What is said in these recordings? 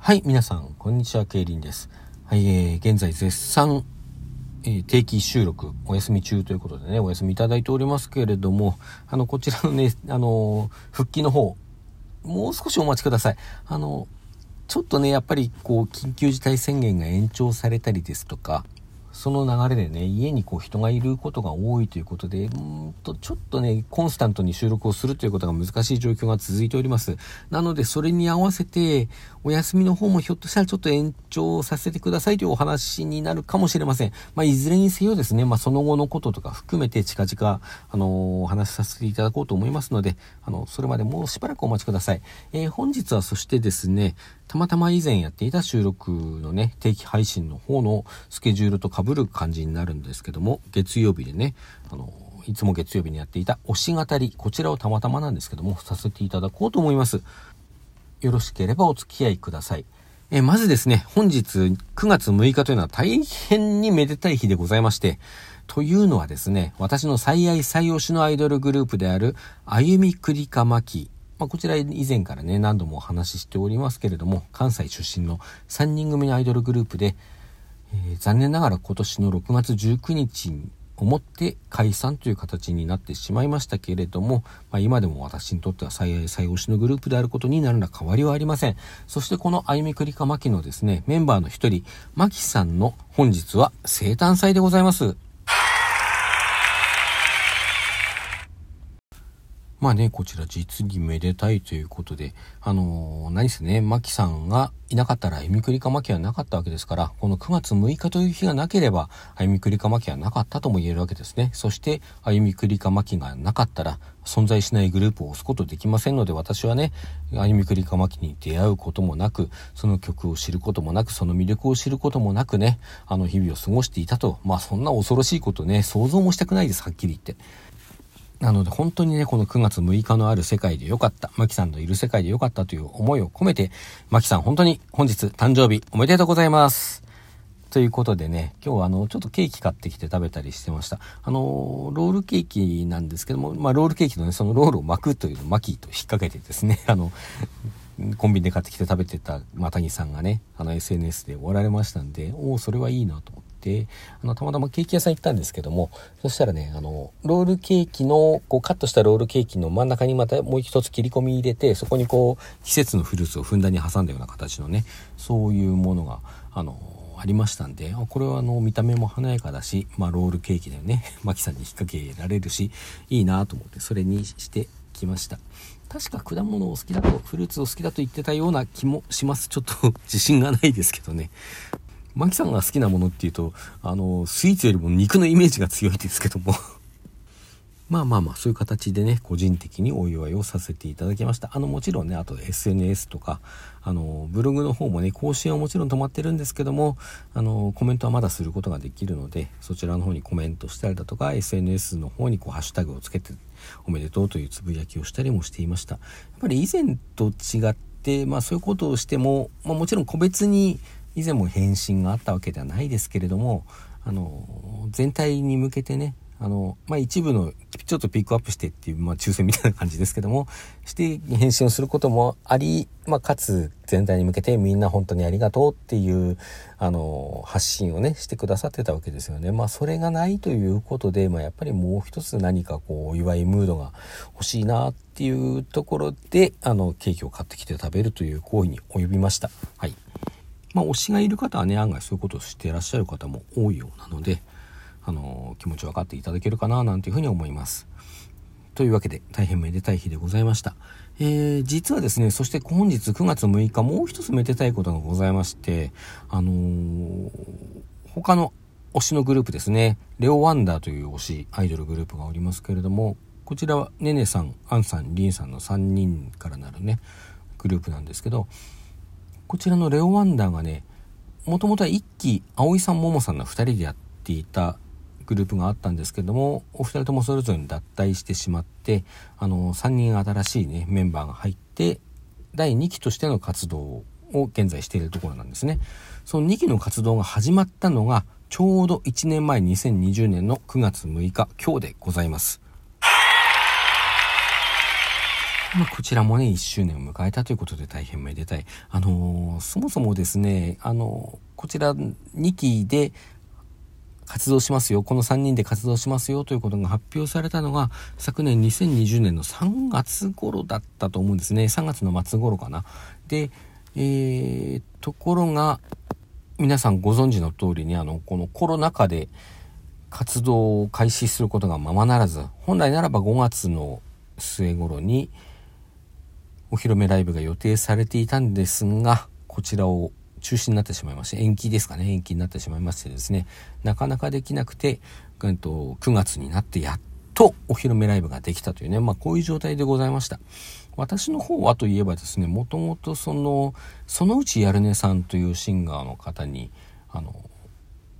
はい、皆さん、こんにちは、ケイリンです。はい、えー、現在絶賛、えー、定期収録、お休み中ということでね、お休みいただいておりますけれども、あの、こちらのね、あのー、復帰の方、もう少しお待ちください。あの、ちょっとね、やっぱり、こう、緊急事態宣言が延長されたりですとか、その流れでね、家にこう人がいることが多いということで、うんと、ちょっとね、コンスタントに収録をするということが難しい状況が続いております。なので、それに合わせて、お休みの方もひょっとしたらちょっと延長させてくださいというお話になるかもしれません。まあ、いずれにせよですね、まあ、その後のこととか含めて近々、あのー、お話しさせていただこうと思いますので、あの、それまでもうしばらくお待ちください。えー、本日はそしてですね、たまたま以前やっていた収録のね、定期配信の方のスケジュールと被る感じになるんですけども、月曜日でね、あの、いつも月曜日にやっていた推し語り、こちらをたまたまなんですけども、させていただこうと思います。よろしければお付き合いください。えまずですね、本日9月6日というのは大変にめでたい日でございまして、というのはですね、私の最愛最推しのアイドルグループである、あゆみくりかまきまあ、こちら以前からね、何度もお話ししておりますけれども、関西出身の3人組のアイドルグループで、えー、残念ながら今年の6月19日をもって解散という形になってしまいましたけれども、まあ、今でも私にとっては最愛最推しのグループであることになるのは変わりはありません。そしてこのあゆみくりかまきのですね、メンバーの一人、まきさんの本日は生誕祭でございます。まあね、こちら実にめでたいということで、あのー、何せね、マキさんがいなかったら、あゆみくりかまきはなかったわけですから、この9月6日という日がなければ、あゆみくりかまきはなかったとも言えるわけですね。そして、あゆみくりかまきがなかったら、存在しないグループを押すことできませんので、私はね、あゆみくりかまきに出会うこともなく、その曲を知ることもなく、その魅力を知ることもなくね、あの日々を過ごしていたと。まあそんな恐ろしいことね、想像もしたくないです、はっきり言って。なので本当にね、この9月6日のある世界でよかった、マキさんのいる世界でよかったという思いを込めて、マキさん本当に本日誕生日おめでとうございます。ということでね、今日はあの、ちょっとケーキ買ってきて食べたりしてました。あの、ロールケーキなんですけども、まあ、ロールケーキのね、そのロールを巻くというのを巻きと引っ掛けてですね、あの、コンビニで買ってきて食べてた、またぎさんがね、あの SNS でおられましたんで、おお、それはいいなと思って、あの、たまたまケーキ屋さん行ったんですけども、そしたらね、あの、ロールケーキの、こう、カットしたロールケーキの真ん中にまたもう一つ切り込み入れて、そこにこう、季節のフルーツをふんだんに挟んだような形のね、そういうものが、あの、ありましたんで、これはあの、見た目も華やかだし、まあ、ロールケーキだよね。マキさんに引っ掛けられるし、いいなと思って、それにしてきました。確か果物を好きだと、フルーツを好きだと言ってたような気もします。ちょっと 自信がないですけどね。マキさんが好きなものっていうと、あの、スイーツよりも肉のイメージが強いですけども まあまあまあ、そういう形でね、個人的にお祝いをさせていただきました。あの、もちろんね、あと SNS とか、あの、ブログの方もね、更新はもちろん止まってるんですけども、あの、コメントはまだすることができるので、そちらの方にコメントしたりだとか、SNS の方にこう、ハッシュタグをつけて、おめでとうというつぶやきをしたりもしていました。やっぱり以前と違って、まあそういうことをしても、まあもちろん個別に以前も返信があったわけではないですけれども、あの、全体に向けてね、あの、まあ、一部の、ちょっとピックアップしてっていう、まあ、抽選みたいな感じですけども、して返信をすることもあり、まあ、かつ全体に向けてみんな本当にありがとうっていう、あの、発信をね、してくださってたわけですよね。まあ、それがないということで、まあ、やっぱりもう一つ何かこう、お祝いムードが欲しいなっていうところで、あの、ケーキを買ってきて食べるという行為に及びました。はい。まあ、推しがいる方はね、案外そういうことをしていらっしゃる方も多いようなので、あの気持ち分かっていただけるかななんていうふうに思います。というわけで大変めでたい日でございました。えー、実はですね、そして本日9月6日もう一つめでたいことがございまして、あのー、他の推しのグループですね、レオワンダーという推しアイドルグループがおりますけれども、こちらはねねさん、アンさん、リンさんの3人からなるね、グループなんですけど、こちらのレオワンダーがね、もともとは一期、葵さん、ももさんの2人でやっていたグループがあったんですけどもお二人ともそれぞれに脱退してしまってあの3人新しいねメンバーが入って第2期としての活動を現在しているところなんですね。その2期の活動が始まったのがちょうど1年前2020年の9月6日今日でございます。まあ、こちらもね、1周年を迎えたということで大変めでたい。あのー、そもそもですね、あのー、こちら2期で活動しますよ、この3人で活動しますよということが発表されたのが、昨年2020年の3月頃だったと思うんですね。3月の末頃かな。で、えー、ところが、皆さんご存知の通りに、あの、このコロナ禍で活動を開始することがままならず、本来ならば5月の末頃に、お披露目ライブが予定されていたんですが、こちらを中止になってしまいまして、延期ですかね、延期になってしまいましてですね、なかなかできなくて、9月になってやっとお披露目ライブができたというね、まあこういう状態でございました。私の方はといえばですね、もともとその、そのうちやるねさんというシンガーの方に、あの、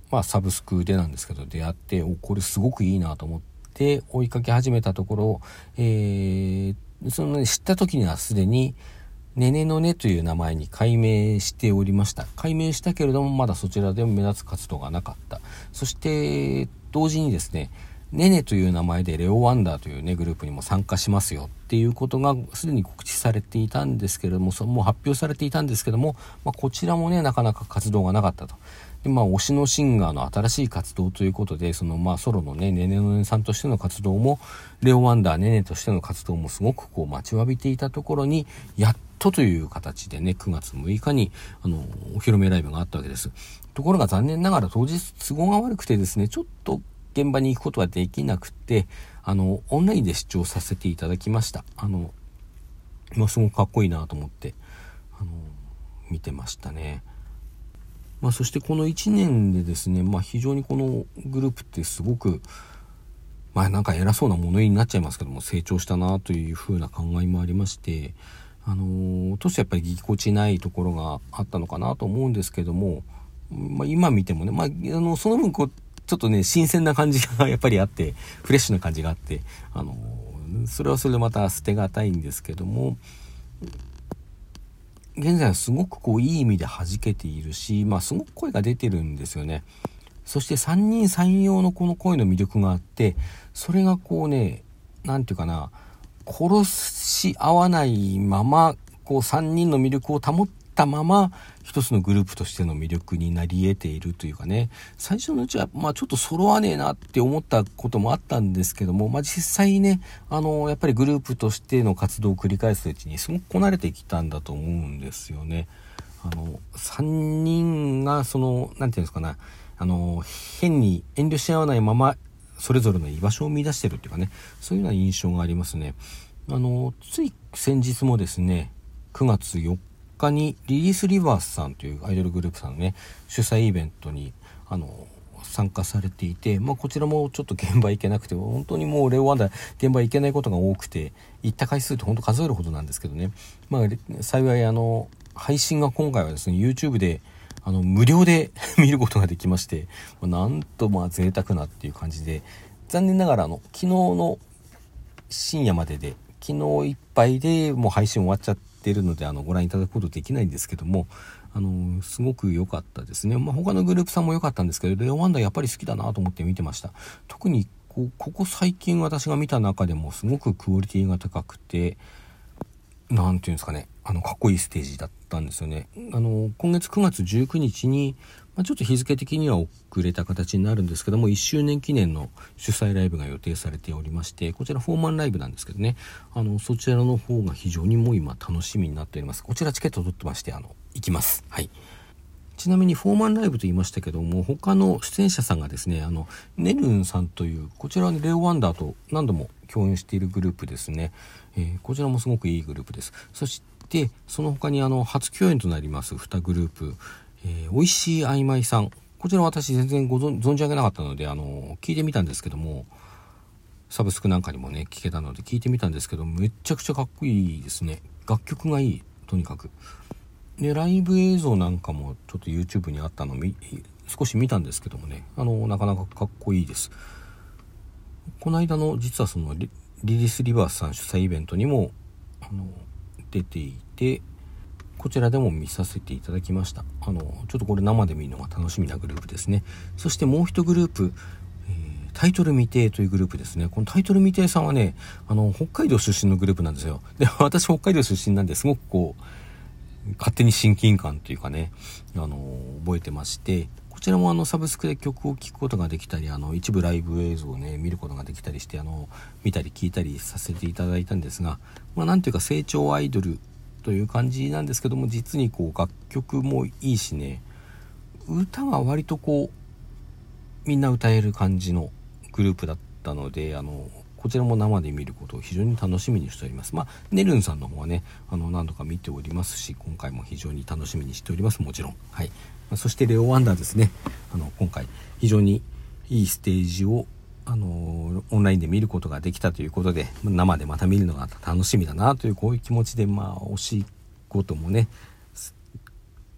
まあサブスクでなんですけど、出会って、お、これすごくいいなと思って追いかけ始めたところ、えー、その、ね、知った時にはすでに、ねねのねという名前に改名しておりました。改名したけれども、まだそちらでも目立つ活動がなかった。そして、同時にですね、ねねという名前でレオワンダーというね、グループにも参加しますよっていうことがすでに告知されていたんですけれども、そもう発表されていたんですけども、まあ、こちらもね、なかなか活動がなかったと。で、まあ、推しのシンガーの新しい活動ということで、その、まあ、ソロのね、ねねのねさんとしての活動も、レオワンダーねねとしての活動もすごくこう待ちわびていたところに、やっとという形でね、9月6日に、あの、お披露目ライブがあったわけです。ところが残念ながら当日都合が悪くてですね、ちょっと現場に行くことはできなくて、あの、オンラインで視聴させていただきました。あの、まあ、すごくかっこいいなと思って、あの、見てましたね。まあ、そしてこの1年でですね、まあ、非常にこのグループってすごく、まあ、なんか偉そうな物言いになっちゃいますけども、成長したなというふうな考えもありまして、あのー、当初やっぱりぎこちないところがあったのかなと思うんですけども、まあ、今見てもね、まあ、あの、その分こう、ちょっとね、新鮮な感じがやっぱりあって、フレッシュな感じがあって、あのー、それはそれでまた捨てがたいんですけども、現在はすごくこういい意味で弾けているし、まあすごく声が出てるんですよね。そして三人三様のこの声の魅力があって、それがこうね、なんていうかな、殺し合わないまま、こう三人の魅力を保っったまま、一つのグループとしての魅力になり得ているというかね、最初のうちは、まあちょっと揃わねえなって思ったこともあったんですけども、まあ実際ね、あの、やっぱりグループとしての活動を繰り返すうちにすごくこなれてきたんだと思うんですよね。あの、3人がその、なんていうんですかね、あの、変に遠慮し合わないまま、それぞれの居場所を見出してるっていうかね、そういうような印象がありますね。あの、つい先日もですね、9月4日にリリースリバースさんというアイドルグループさんのね、主催イベントに、あの、参加されていて、まあ、こちらもちょっと現場行けなくて、本当にもうレオワンダ現場行けないことが多くて、行った回数って本当数えるほどなんですけどね。まあ、幸いあの、配信が今回はですね、YouTube で、あの、無料で 見ることができまして、なんとまあ贅沢なっていう感じで、残念ながらあの、昨日の深夜までで、昨日いっぱいでもう配信終わっちゃって、ってるので、あの、ご覧いただくことできないんですけども、あの、すごく良かったですね。まあ、他のグループさんも良かったんですけど、レオワンダーやっぱり好きだなと思って見てました。特にこ、ここ最近私が見た中でもすごくクオリティが高くて、何て言うんですかね、あの、かっこいいステージだったんですよね。あの、今月9月19日に、まあ、ちょっと日付的には遅れた形になるんですけども、1周年記念の主催ライブが予定されておりまして、こちらフォーマンライブなんですけどね、あの、そちらの方が非常にもう今楽しみになっております。こちらチケット取ってまして、あの、行きます。はい。ちなみにフォーマンライブと言いましたけども、他の出演者さんがですね、あの、ネルンさんという、こちらはレオワンダーと何度も共演しているグループですね。えー、こちらもすごくいいグループです。そして、その他にあの、初共演となります2グループ、えー、美味しい曖昧さん。こちら私全然ご存じ上げなかったので、あの、聞いてみたんですけども、サブスクなんかにもね、聞けたので聞いてみたんですけど、めちゃくちゃかっこいいですね。楽曲がいい、とにかく。で、ライブ映像なんかもちょっと YouTube にあったの少し見たんですけどもね、あの、なかなかかっこいいです。この間の、実はそのリ、リリースリバースさん主催イベントにも、あの、出ていて、こちらでも見させていただきました。あの、ちょっとこれ生で見るのが楽しみなグループですね。そしてもう一グループ、えー、タイトル未定というグループですね。このタイトル未定さんはね、あの、北海道出身のグループなんですよ。で、私北海道出身なんですごくこう、勝手に親近感というかね、あの、覚えてまして、こちらもあのサブスクで曲を聴くことができたり、あの一部ライブ映像をね、見ることができたりして、あの、見たり聞いたりさせていただいたんですが、まあなんていうか成長アイドルという感じなんですけども、実にこう楽曲もいいしね、歌が割とこう、みんな歌える感じのグループだったので、あの、こちらも生で見ることを非常に楽しみにしております。まあ、ねるんさんの方はね、あの、何度か見ておりますし、今回も非常に楽しみにしております。もちろん。はい。そしてレオ・ワンダーですね。あの、今回、非常にいいステージを、あの、オンラインで見ることができたということで、生でまた見るのが楽しみだなという、こういう気持ちで、まあ、惜しいこともね、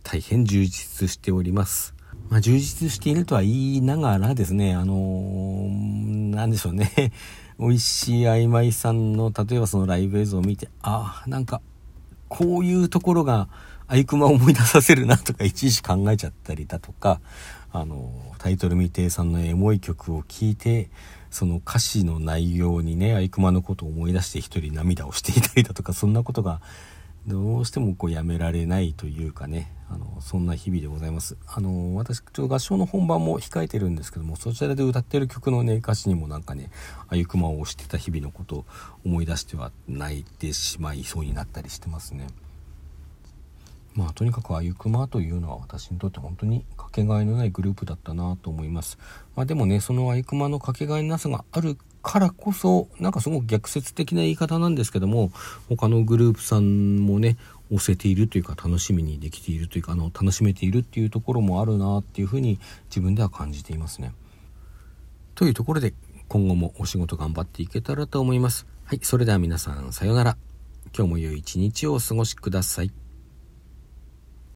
大変充実しております。まあ、充実しているとは言いながらですね、あのー、なんでしょうね。美味しい曖昧さんの、例えばそのライブ映像を見て、ああ、なんか、こういうところが、アイクマを思い出させるなとか、いちいち考えちゃったりだとか、あの、タイトル未定さんのエモい曲を聴いて、その歌詞の内容にね、アイクマのことを思い出して一人涙をしていたりだとか、そんなことがどうしてもこうやめられないというかねあのそんな日々でございます。あの私ちょっと合唱の本番も控えてるんですけどもそちらで歌ってる曲のね歌詞にもなんかねあゆくまを押してた日々のことを思い出しては泣いてしまいそうになったりしてますね。まあとにかくあゆくまというのは私にとって本当にかけがえのないグループだったなと思いますまあでもねそのあゆくまのかけがえなさがあるからこそ、なんかすごく逆説的な言い方なんですけども、他のグループさんもね、押せているというか楽しみにできているというか、あの、楽しめているっていうところもあるなっていうふうに自分では感じていますね。というところで、今後もお仕事頑張っていけたらと思います。はい、それでは皆さん、さようなら。今日も良い一日をお過ごしください。